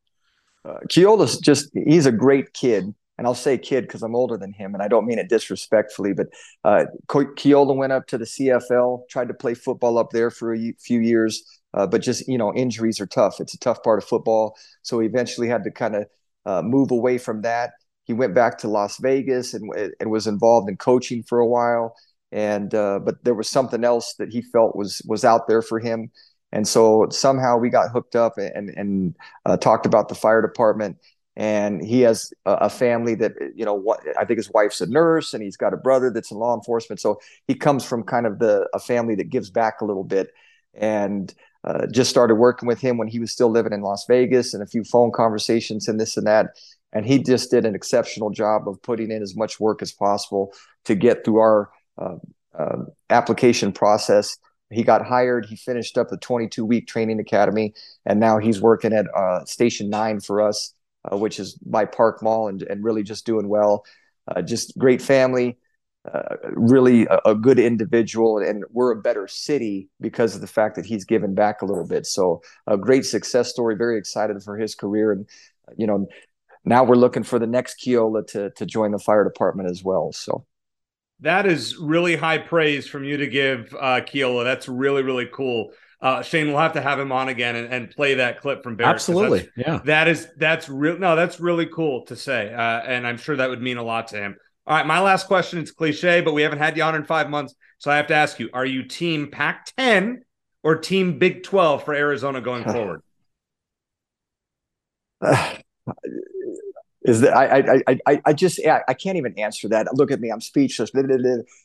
Uh, Keola's just, he's a great kid and I'll say kid because I'm older than him, and I don't mean it disrespectfully, but uh, Keola went up to the CFL, tried to play football up there for a few years, uh, but just you know injuries are tough. It's a tough part of football, so he eventually had to kind of uh, move away from that. He went back to Las Vegas and, and was involved in coaching for a while, and uh, but there was something else that he felt was was out there for him, and so somehow we got hooked up and and uh, talked about the fire department and he has a, family that you know what i think his wife's a nurse and he's got a brother that's in law enforcement. So he comes from kind of the a family that gives back a little bit. And uh, just started working with him when he was still living in las vegas and a few phone conversations and this and that. And he just did an exceptional job of putting in as much work as possible to get through our uh, uh, application process. He got hired. He finished up the 22 week training academy and now he's working at uh, station 9 for us uh, which is by Park Mall, and, and really just doing well. Uh, just great family, uh, really a, a, good individual, and we're a better city because of the fact that he's given back a little bit. So a great success story. Very excited for his career, and you know now we're looking for the next Keola to to join the fire department as well. So. That is really high praise from you to give uh, Keola. That's really, really cool. Uh, Shane, we'll have to have him on again and, and play that clip from Barrett. Absolutely, yeah. That is that's real. No, that's really cool to say, uh, and I'm sure that would mean a lot to him. All right, my last question. It's cliche, but we haven't had you on in five months, so I have to ask you: Are you Team Pac-10 or Team Big 12 for Arizona going [sighs] forward? Uh, [sighs] is that I I I I just I can't even answer that. Look at me, I'm speechless. [laughs]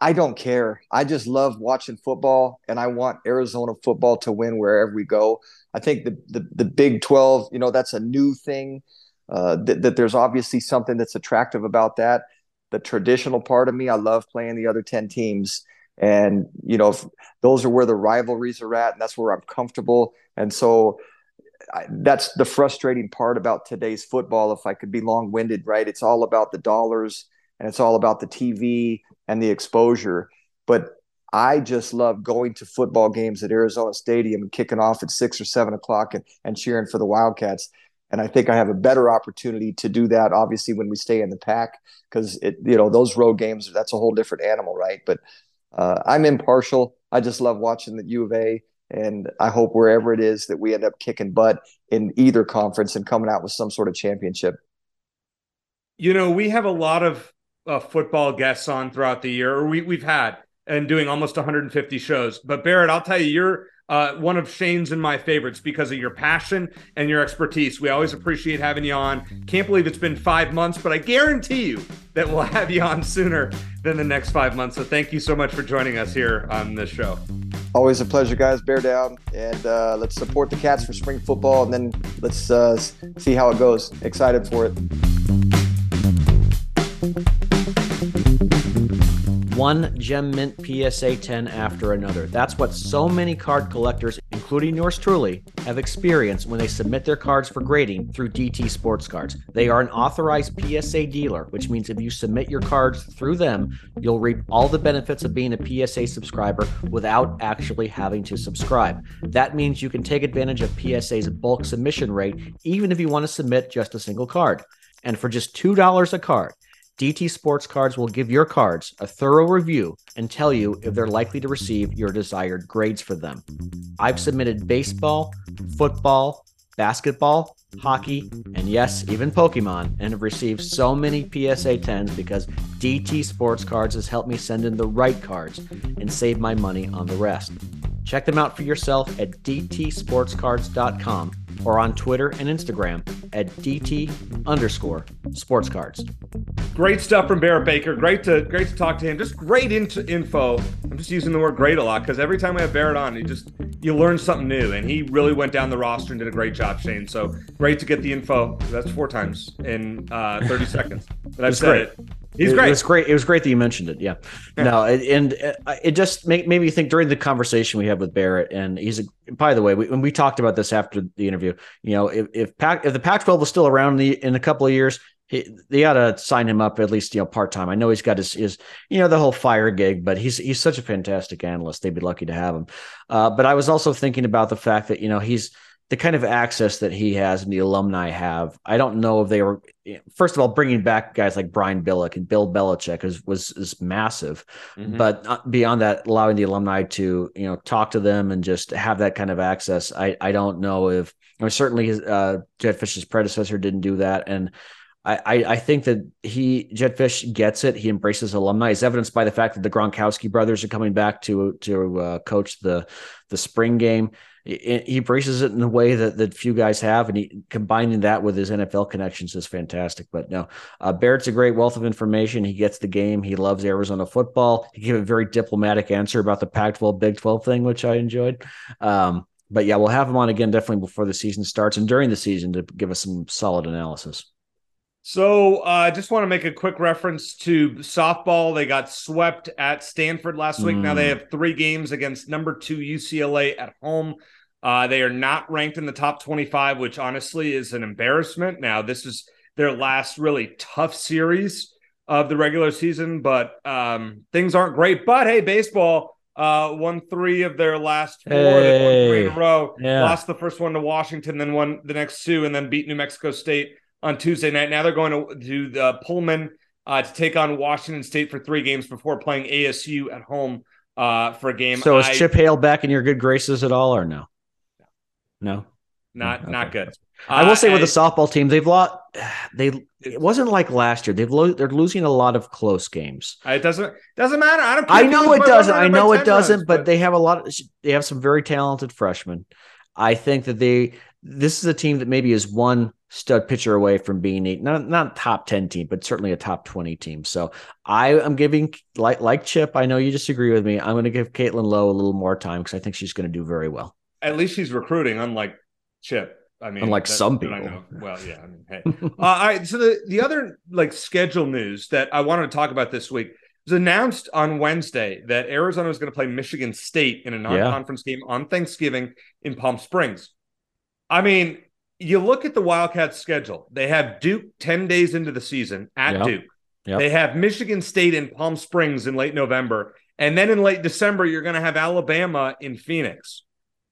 I don't care. I just love watching football, and I want Arizona football to win wherever we go. I think the the, the Big Twelve, you know, that's a new thing. Uh, that, that there's obviously something that's attractive about that. The traditional part of me, I love playing the other ten teams, and you know, those are where the rivalries are at, and that's where I'm comfortable. And so, I, that's the frustrating part about today's football. If I could be long winded, right? It's all about the dollars and it's all about the TV and the exposure. But I just love going to football games at Arizona Stadium and kicking off at six or seven o'clock and, and cheering for the Wildcats. And I think I have a better opportunity to do that, obviously, when we stay in the Pac, because it, you know, those road games, that's a whole different animal, right? But uh, I'm impartial. I just love watching the U of A. And I hope wherever it is that we end up kicking butt in either conference and coming out with some sort of championship. You know, we have a lot of uh, football guests on throughout the year, or we, we've had, and doing almost 150 shows. But Barrett, I'll tell you, you're uh, one of Shane's and my favorites because of your passion and your expertise. We always appreciate having you on. Can't believe it's been five months, but I guarantee you that we'll [laughs] have you on sooner than the next five months. So thank you so much for joining us here on this show. Always a pleasure, guys. Bear down and uh, let's support the Cats for spring football, and then let's uh, see how it goes. Excited for it. One gem mint PSA 10 after another. That's what so many card collectors, including yours truly, have experienced when they submit their cards for grading through DT Sports Cards. They are an authorized PSA dealer, which means if you submit your cards through them, you'll reap all the benefits of being a PSA subscriber without actually having to subscribe. That means you can take advantage of PSA's bulk submission rate, even if you want to submit just a single card. And for just $2 a card, DT Sports Cards will give your cards a thorough review and tell you if they're likely to receive your desired grades for them. I've submitted baseball, football, basketball, hockey, and yes, even Pokemon, and have received so many PSA 10s because DT Sports Cards has helped me send in the right cards and save my money on the rest. Check them out for yourself at dtsportscards.com or on Twitter and Instagram at DT underscore sports cards. Great stuff from Barrett Baker. Great to great to talk to him. Just great info. I'm just using the word great a lot because every time we have Barrett on, you just you learn something new, and he really went down the roster and did a great job, Shane. So great to get the info. That's four times in uh, 30 [laughs] seconds that I've said great. it. He's great. It was great. It was great that you mentioned it. Yeah. yeah. No, it, and uh, it just made, made me think during the conversation we had with Barrett, and he's a, by the way, we, when we talked about this after the interview, you know, if if, Pac, if the Pac-12 was still around in, the, in a couple of years, he, they ought to sign him up at least, you know, part time. I know he's got his, his, you know, the whole fire gig, but he's he's such a fantastic analyst. They'd be lucky to have him. Uh, but I was also thinking about the fact that you know he's the kind of access that he has and the alumni have. I don't know if they were first of all bringing back guys like Brian Billick and Bill Belichick is was is massive, mm-hmm. but beyond that, allowing the alumni to you know talk to them and just have that kind of access. I I don't know if I mean, certainly his, uh, Jedd Fisch's predecessor didn't do that, and I, I think that he Jedd Fisch gets it. He embraces alumni. It's evidenced by the fact that the Gronkowski brothers are coming back to to uh, coach the the spring game he embraces it in a way that, that few guys have, and he combining that with his NFL connections is fantastic. But no, uh, Barrett's a great wealth of information. He gets the game. He loves Arizona football. He gave a very diplomatic answer about the Pac-12 Big 12 thing, which I enjoyed. Um, but yeah, we'll have him on again definitely before the season starts and during the season to give us some solid analysis. So I uh, just want to make a quick reference to softball. They got swept at Stanford last week. Mm. Now they mm. have three games against number two UCLA at home. Uh, they are not ranked in the top 25, which honestly is an embarrassment. Now, this is their last really tough series of the regular season, but um, things aren't great. But hey, baseball uh, won three of their last four. Hey. They won three in a row. Yeah. Lost the first one to Washington, then won the next two, and then beat New Mexico State on Tuesday night. Now they're going to do the Pullman uh, to take on Washington State for three games before playing ASU at home uh, for a game. So is I, Chip Hale back in your good graces at all, or no? No, not okay. not good. I will say uh, with the softball team, they've lost. They it wasn't like last year. They've lo- they're losing a lot of close games. It doesn't doesn't matter. I don't. I know it doesn't. I know it doesn't. Runs, but, but they have a lot. Of, they have some very talented freshmen. I think that they this is a team that maybe is one stud pitcher away from being a not not top 10 team, but certainly a top 20 team. So I am giving like like Chip, I know you disagree with me. I'm going to give Caitlin Lowe a little more time because I think she's going to do very well. At least she's recruiting, unlike Chip. I mean, unlike some people. Well, yeah. I mean, hey. [laughs] uh, all right. So the the other like schedule news that I wanted to talk about this week was announced on Wednesday that Arizona was going to play Michigan State in a non-conference yeah. game on Thanksgiving in Palm Springs. I mean, you look at the Wildcats schedule. They have Duke 10 days into the season at yep. Duke. Yep. They have Michigan State in Palm Springs in late November. And then in late December, you're going to have Alabama in Phoenix.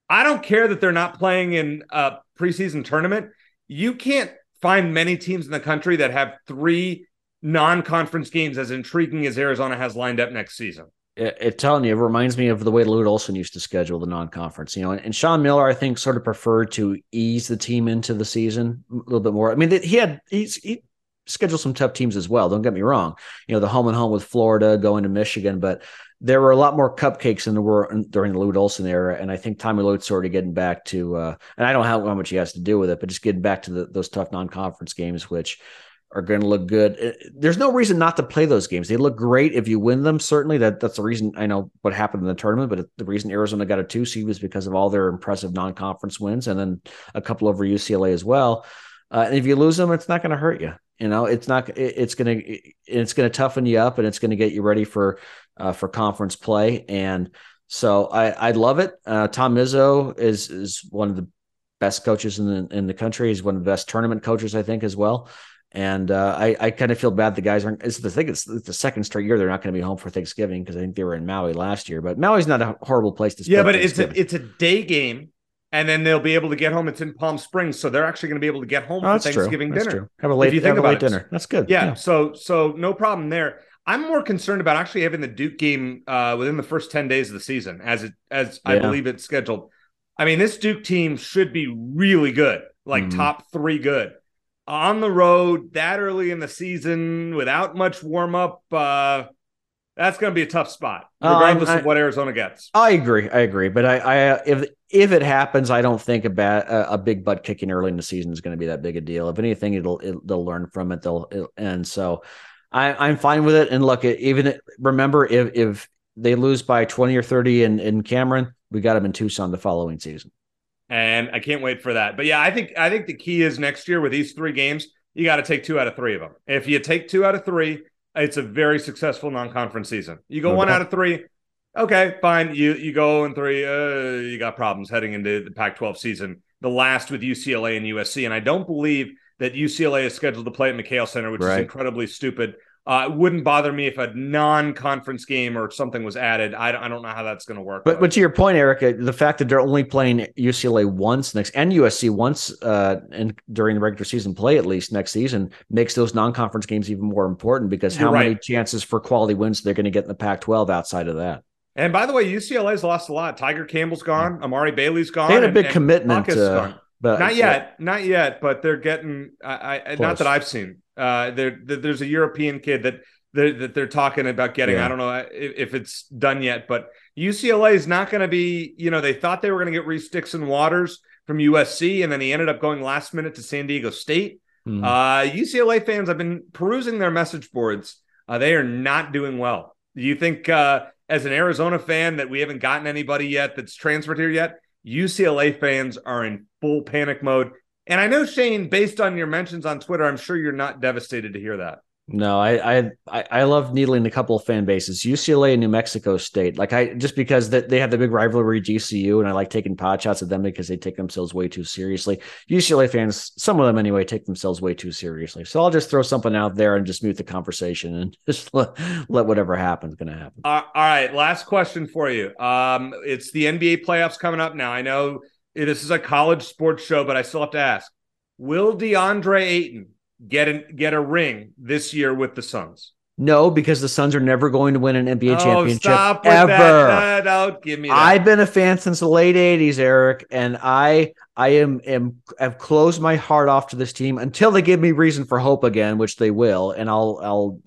I don't care that they're not playing in a preseason tournament. You can't find many teams in the country that have three non-conference games as intriguing as Arizona has lined up next season. It, telling you, it reminds me of the way Lute Olson used to schedule the non-conference. You know, and, and Sean Miller, I think, sort of preferred to ease the team into the season a little bit more. I mean, he had he's he scheduled some tough teams as well. Don't get me wrong. You know, the home and home with Florida, going to Michigan, but there were a lot more cupcakes than there were during the Lute Olson era. And I think Tommy Lute's sort of getting back to, uh, and I don't know how, how, much he has to do with it, but just getting back to the, those tough non-conference games, which are going to look good. Uh, there's no reason not to play those games. They look great if you win them. Certainly, that that's the reason I know what happened in the tournament. But the reason Arizona got a two seed was because of all their impressive non-conference wins, and then a couple over UCLA as well. Uh, and if you lose them, it's not going to hurt you. You know, it's not. It's going to it's going to toughen you up, and it's going to get you ready for uh, for conference play. And so I I love it. Uh, Tom Izzo is is one of the best coaches in the in the country. He's one of the best tournament coaches, I think, as well. And uh, I, I kind of feel bad the guys aren't. It's the thing. It's, it's the second straight year they're not going to be home for Thanksgiving because I think they were in Maui last year. But Maui's not a horrible place to. Spend. Yeah, but it's a it's a day game, and then they'll be able to get home. It's in Palm Springs, so they're actually going to be able to get home oh, for Thanksgiving dinner. True. Have a late, if you think about late dinner. That's good. Yeah, yeah, So so no problem there. I'm more concerned about actually having the Duke game uh, within the first ten days of the season, as it as yeah. I believe it's scheduled. I mean, this Duke team should be really good, like mm-hmm. top three good on the road that early in the season without much warm up. Uh, that's going to be a tough spot, regardless um, I, of what Arizona gets. I agree. I agree. But I, I if if it happens, I don't think a, bad, a, a big butt kicking early in the season is going to be that big a deal. If anything, it'll, it, they'll learn from it. They'll it, and so I, I'm fine with it. And look, even remember if if they lose by 20 or 30 in in Cameron, we got them in Tucson the following season and I can't wait for that. But yeah, I think I think the key is next year with these three games, you got to take two out of three of them. If you take two out of three, it's a very successful non-conference season. You go one out of three, okay, fine. You you go in three, uh, you got problems heading into the Pac-12 season. The last with UCLA and USC, and I don't believe that UCLA is scheduled to play at McKale Center, which right. is incredibly stupid. Uh, it wouldn't bother me if a non-conference game or something was added. I, I don't know how that's going to work. But but to your point, Erica, the fact that they're only playing UCLA once next and USC once uh, and during the regular season play at least next season makes those non-conference games even more important because how right. many chances for quality wins they're going to get in the Pac-12 outside of that. And by the way, UCLA's lost a lot. Tiger Campbell's gone. Amari Bailey's gone. They had a big and, commitment. And but not yet, not yet. But they're getting. I, I not that I've seen. Uh, there, there's a European kid that they're, that they're talking about getting. Yeah. I don't know if, if, it's done yet, but UCLA is not going to be. You know, they thought they were going to get Reese Dixon Waters from USC, and then he ended up going last minute to San Diego State. Mm. Uh, UCLA fans, I've been perusing their message boards. Uh, they are not doing well. Do you think, uh, as an Arizona fan, that we haven't gotten anybody yet that's transferred here yet? UCLA fans are in full panic mode. And I know Shane, based on your mentions on Twitter, I'm sure you're not devastated to hear that. No, I I I love needling a couple of fan bases, UCLA and New Mexico State. Like I just because that they have the big rivalry GCU, and I like taking pot shots at them because they take themselves way too seriously. UCLA fans, some of them anyway, take themselves way too seriously. So I'll just throw something out there and just mute the conversation and [laughs] just let, let whatever happens going to happen. Uh, all right, last question for you. Um, it's the NBA playoffs coming up now. I know this is a college sports show, but I still have to ask: Will DeAndre Ayton get an, get a ring this year with the Suns? No, because the Suns are never going to win an NBA oh, championship ever. No, give me. That. I've been a fan since the late '80s, Eric, and I I am am have closed my heart off to this team until they give me reason for hope again, which they will, and I'll I'll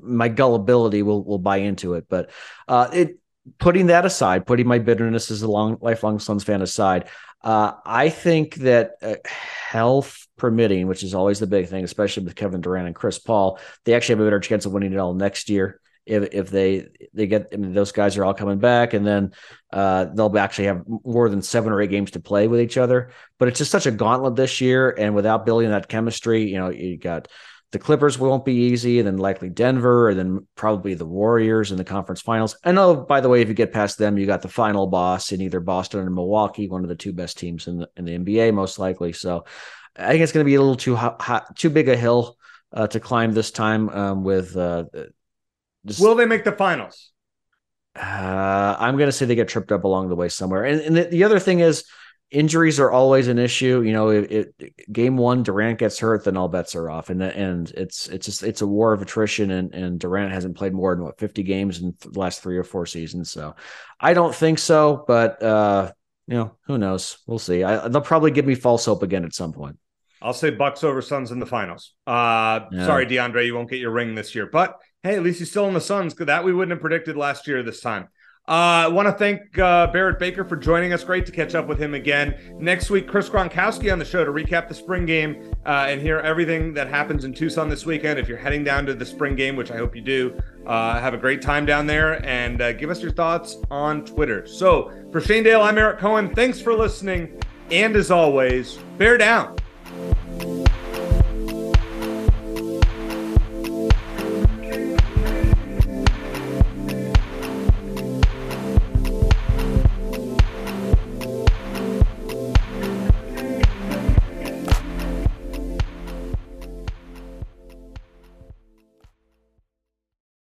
my gullibility will will buy into it. But uh, it putting that aside, putting my bitterness as a long lifelong Suns fan aside, Uh, I think that uh, health permitting, which is always the big thing, especially with Kevin Durant and Chris Paul, they actually have a better chance of winning it all next year if if they they get I mean, those guys are all coming back and then uh, they'll actually have more than seven or eight games to play with each other. But it's just such a gauntlet this year, and without building that chemistry, you know, you got the Clippers won't be easy, and then likely Denver, and then probably the Warriors in the conference finals. I know, by the way, if you get past them, you got the final boss in either Boston or Milwaukee, one of the two best teams in the in the NBA, most likely. So I think it's going to be a little too hot, too big a hill uh, to climb this time um, with uh, just, Will they make the finals? Uh, I'm going to say they get tripped up along the way somewhere. And, and the, the, other thing is, injuries are always an issue. You know, it, it, game one, Durant gets hurt, then all bets are off, and and it's it's just it's a war of attrition. And and Durant hasn't played more than what 50 games in the last three or four seasons. So I don't think so, but uh, you know, who knows? We'll see. I, they'll probably give me false hope again at some point. I'll say Bucks over Suns in the finals. Uh, yeah. Sorry, DeAndre, you won't get your ring this year, but hey, at least he's still in the Suns. That we wouldn't have predicted last year this time. Uh, I want to thank uh, Barrett Baker for joining us. Great to catch up with him again. Next week, Chris Gronkowski on the show to recap the spring game uh, and hear everything that happens in Tucson this weekend. If you're heading down to the spring game, which I hope you do, uh, have a great time down there and uh, give us your thoughts on Twitter. So for Shane Dale, I'm Eric Cohen. Thanks for listening. And as always, bear down.